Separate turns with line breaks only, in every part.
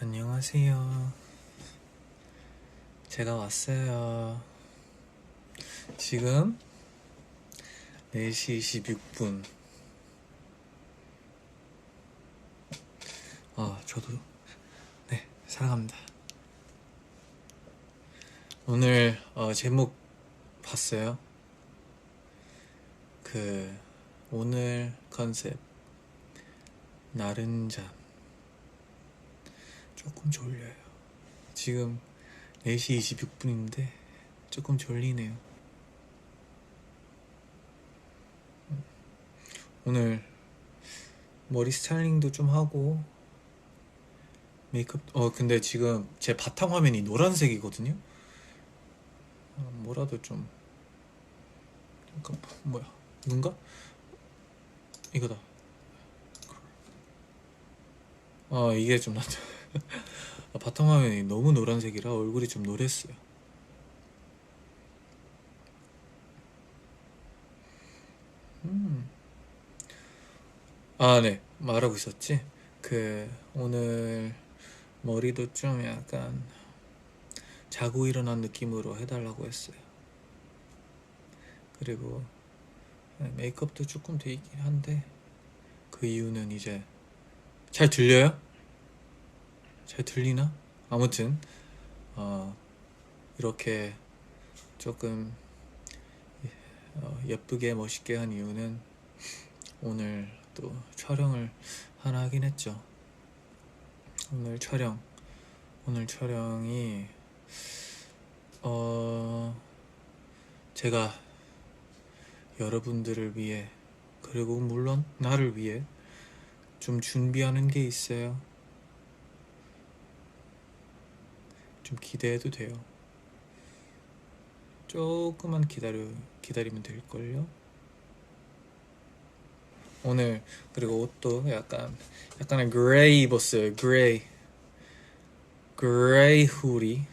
안녕하세요. 제가 왔어요. 지금 4시 26분. 아, 저도, 네, 사랑합니다. 오늘, 어, 제목 봤어요? 그, 오늘 컨셉, 나른잠. 조금 졸려요. 지금 4시 26분인데 조금 졸리네요. 오늘 머리 스타일링도 좀 하고 메이크업 어 근데 지금 제 바탕 화면이 노란색이거든요. 어, 뭐라도 좀 잠깐 뭐야 눈가? 이거다. 어 이게 좀 낫다. 아, 바탕화면이 너무 노란색이라 얼굴이 좀 노랬어요. 음. 아, 네. 말하고 있었지? 그, 오늘 머리도 좀 약간 자고 일어난 느낌으로 해달라고 했어요. 그리고 네, 메이크업도 조금 돼 있긴 한데 그 이유는 이제 잘 들려요? 잘 들리나? 아무튼 어, 이렇게 조금 어, 예쁘게 멋있게 한 이유는 오늘 또 촬영을 하나 하긴 했죠. 오늘 촬영 오늘 촬영이 어 제가 여러분들을 위해 그리고 물론 나를 위해 좀 준비하는 게 있어요. 좀 기대해도 돼요. 조금만 기다려 기다리면 될걸요. 오늘 그리고 옷도 약간 약간의 gray 입었어요. gray gray 후리.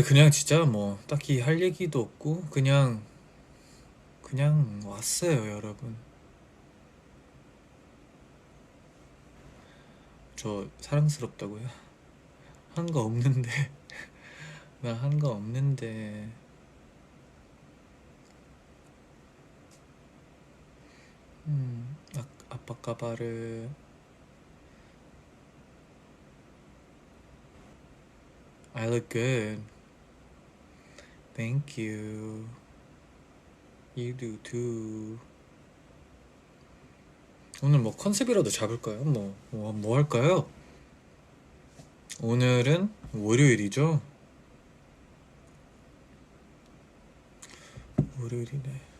그냥 진짜 뭐 딱히 할 얘기도 없고 그냥 그냥 왔어요, 여러분. 저 사랑스럽다고요? 한 거 없는데 나 한 거 없는데 음, 아, 아빠 까바르 I look good. Thank you. You do too. 오늘 뭐 컨셉이라도 잡을까요? 뭐, 뭐, 뭐 할까요? 오늘은 월요일이죠? 월요일이네.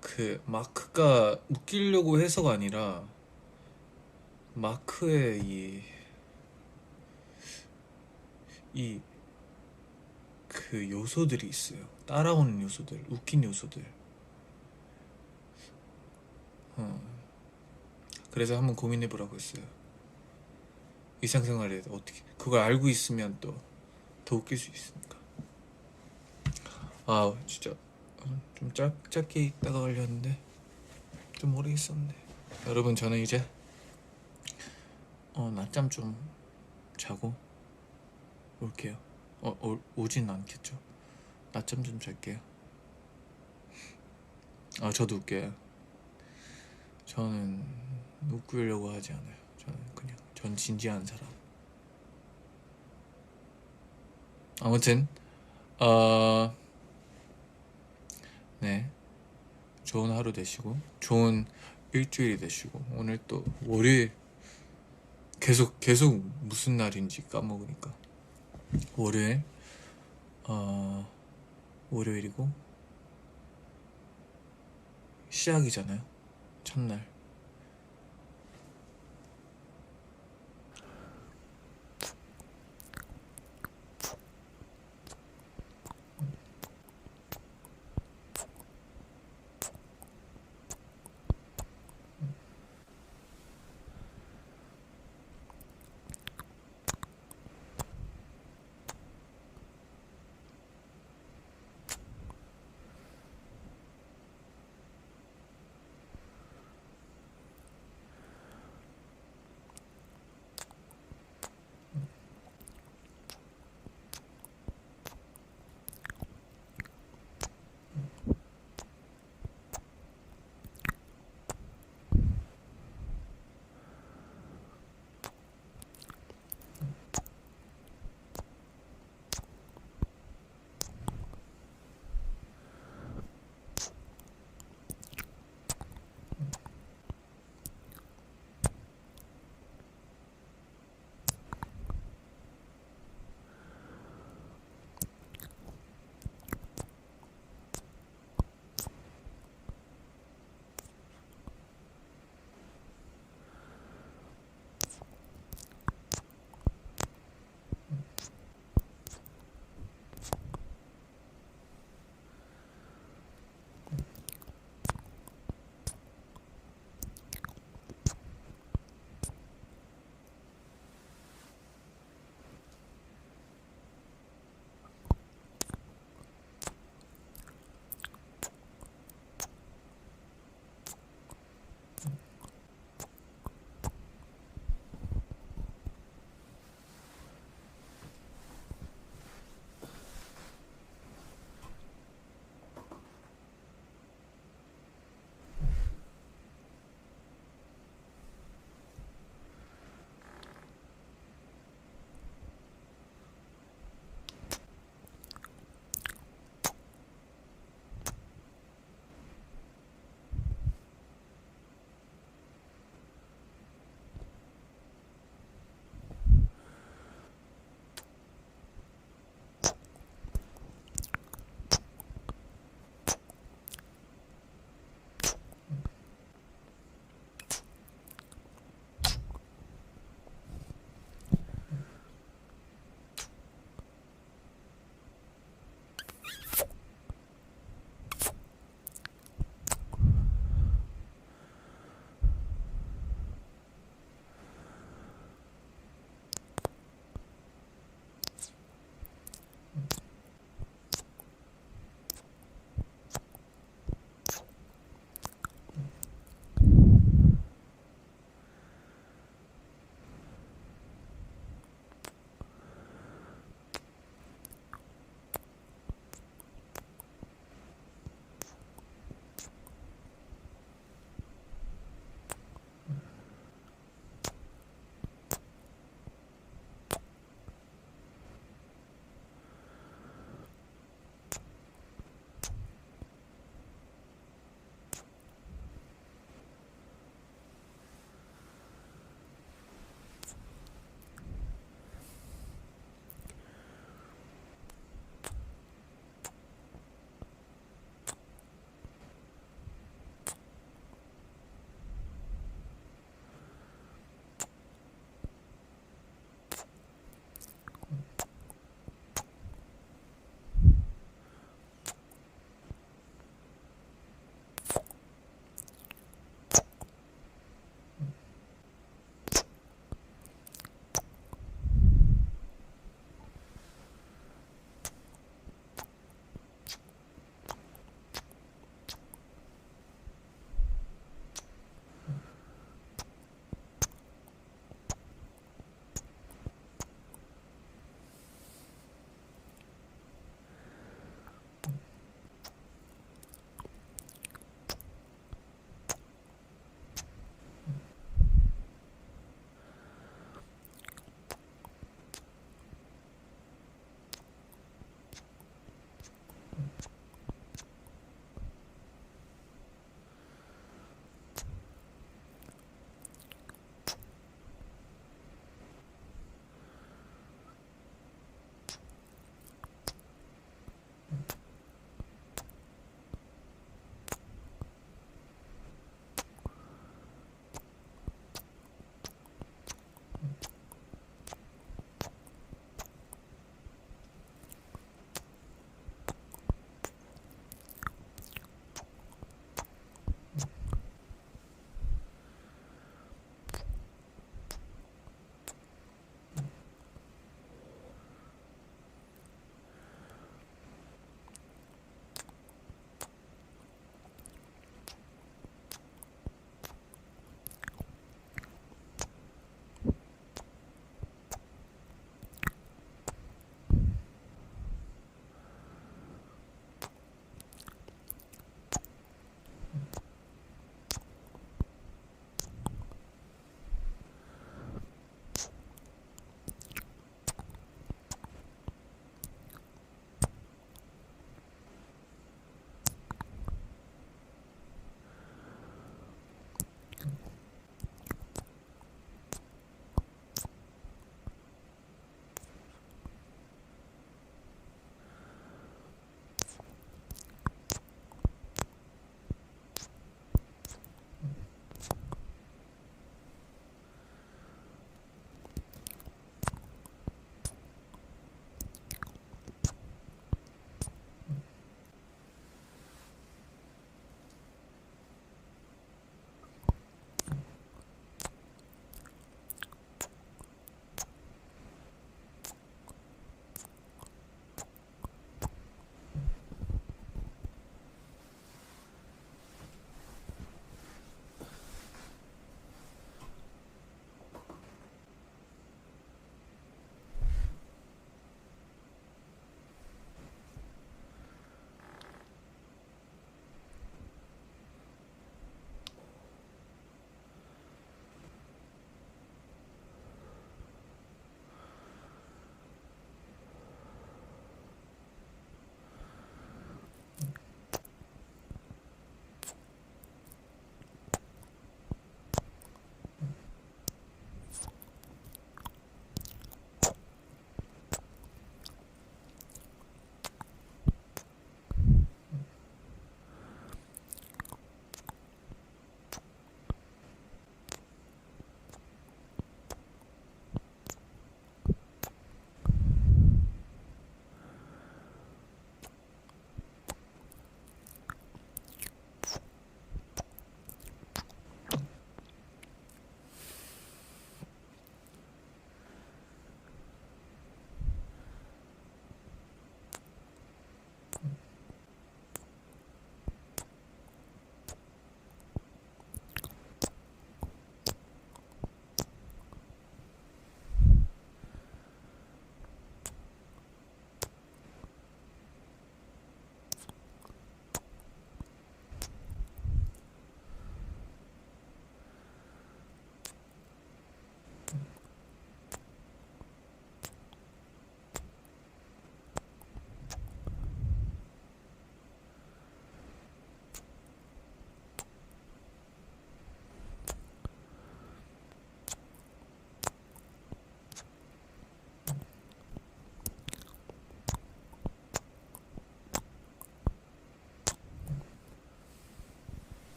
그 마크가 웃기려고 해서가 아니라 마크의 이, 이, 그 요소들이 있어요. 따라오는 요소들, 웃긴 요소들. 어. 그래서 한번 고민해 보라고 했어요. 일상생활에 어떻게, 그걸 알고 있으면 또 더 웃길 수 있으니까. 아, 진짜. 좀 짧, 짧게 있다가 걸렸는데 좀 오래 있었네 여러분 저는 이제 어 낮잠 좀 자고 올게요. 어, 오, 오진 않겠죠? 낮잠 좀 잘게요. 아 저도 웃겨요. 저는 웃기려고 하지 않아요. 저는 그냥 전 진지한 사람. 아무튼 어 네. 좋은 하루 되시고, 좋은 일주일이 되시고, 오늘 또 월요일, 계속, 계속 무슨 날인지 까먹으니까. 월요일, 어, 월요일이고, 시작이잖아요. 첫날.